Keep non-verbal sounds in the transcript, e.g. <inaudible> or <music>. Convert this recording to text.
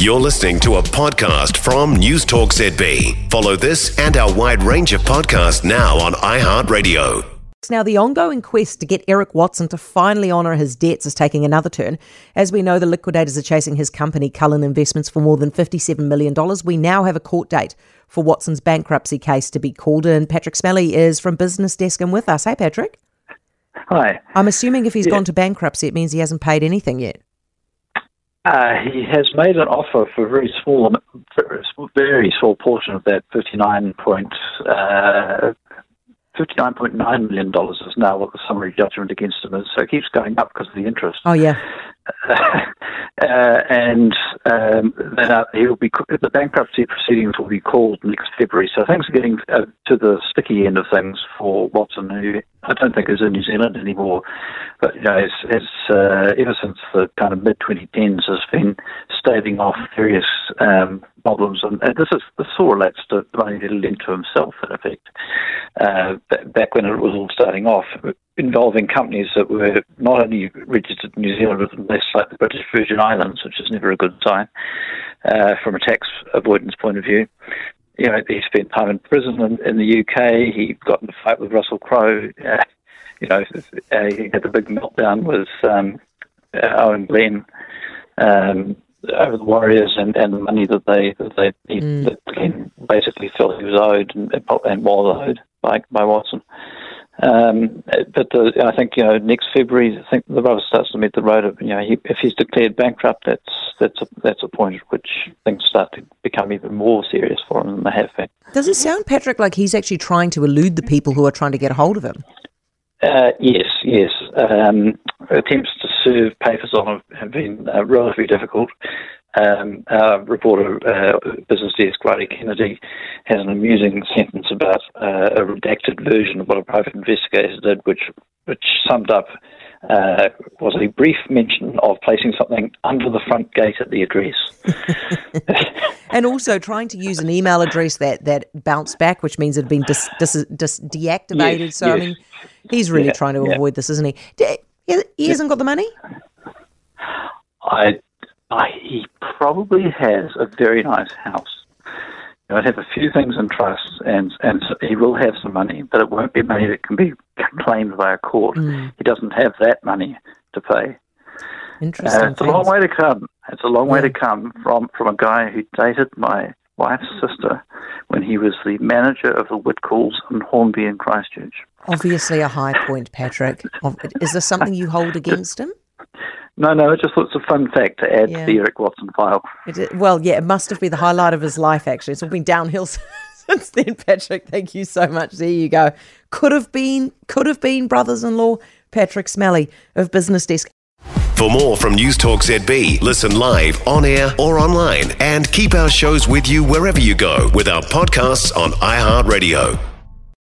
You're listening to a podcast from Newstalk ZB. Follow this and our wide range of podcasts now on iHeartRadio. Now, the ongoing quest to get Eric Watson to finally honour his debts is taking another turn. As we know, the liquidators are chasing his company, Cullen Investments, for more than $57 million. We now have a court date for Watson's bankruptcy case to be called in. Pattrick Smellie is from BusinessDesk and with us. Hey, Pattrick. Hi. I'm assuming if he's yeah. gone to bankruptcy, it means he hasn't paid anything yet. Uh, he has made an offer for a very small, very small portion of that 59 point, uh, $59.9 million is now what the summary judgment against him is. So it keeps going up because of the interest. Oh, yeah. <laughs> Uh, and um, then uh, he'll be the bankruptcy proceedings will be called next February. So things are getting uh, to the sticky end of things for Watson, who I don't think is in New Zealand anymore. But you know, uh, ever since the kind of mid 2010s, has been staving off various um, problems, and, and, this is this all relates to money that he lent to himself, in effect. Uh, back when it was all starting off, involving companies that were not only registered in New Zealand but less like the British Virgin Islands, which is never a good sign uh, from a tax avoidance point of view. You know, he spent time in prison in, in the UK. He got in a fight with Russell Crowe. Uh, you know, uh, he had the big meltdown with um, Owen Glenn. Um, over the Warriors and, and the money that they that they mm. that Glenn basically felt he was owed and, and was owed by by Watson. Um, but the, I think you know next February, I think the rubber starts to meet the road. You know, he, if he's declared bankrupt, that's that's a, that's a point at which things start to become even more serious for him than they have been. Does it sound, Pattrick, like he's actually trying to elude the people who are trying to get a hold of him? Uh, yes, yes. Um, attempts to serve papers on him have been uh, relatively difficult. Um, our reporter, uh, BusinessDesk, Riley Kennedy, has an amusing sentence about uh, a redacted version of what a private investigator did, which which summed up uh, was a brief mention of placing something under the front gate at the address. <laughs> and also trying to use an email address that, that bounced back, which means it had been dis, dis, dis, deactivated. Yes, so, yes. I mean, he's really yeah, trying to yeah. avoid this, isn't he? He, he hasn't got the money? I he probably has a very nice house. He might have a few things in trust, and and he will have some money, but it won't be money that can be claimed by a court. Mm. He doesn't have that money to pay. Interesting. Uh, it's a long way to come. It's a long yeah. way to come from from a guy who dated my wife's sister when he was the manager of the Whitcoulls in Hornby in Christchurch. Obviously, a high point, Pattrick. Is there something you hold against him? No, no, I just it's a fun fact to add yeah. to the Eric Watson file. It, well, yeah, it must have been the highlight of his life, actually. It's all been downhill <laughs> <laughs> then, Pattrick. Thank you so much. There you go. Could have been, could have been brothers in law, Pattrick Smellie of BusinessDesk. For more from Newstalk ZB, listen live, on air, or online, and keep our shows with you wherever you go with our podcasts on iHeartRadio.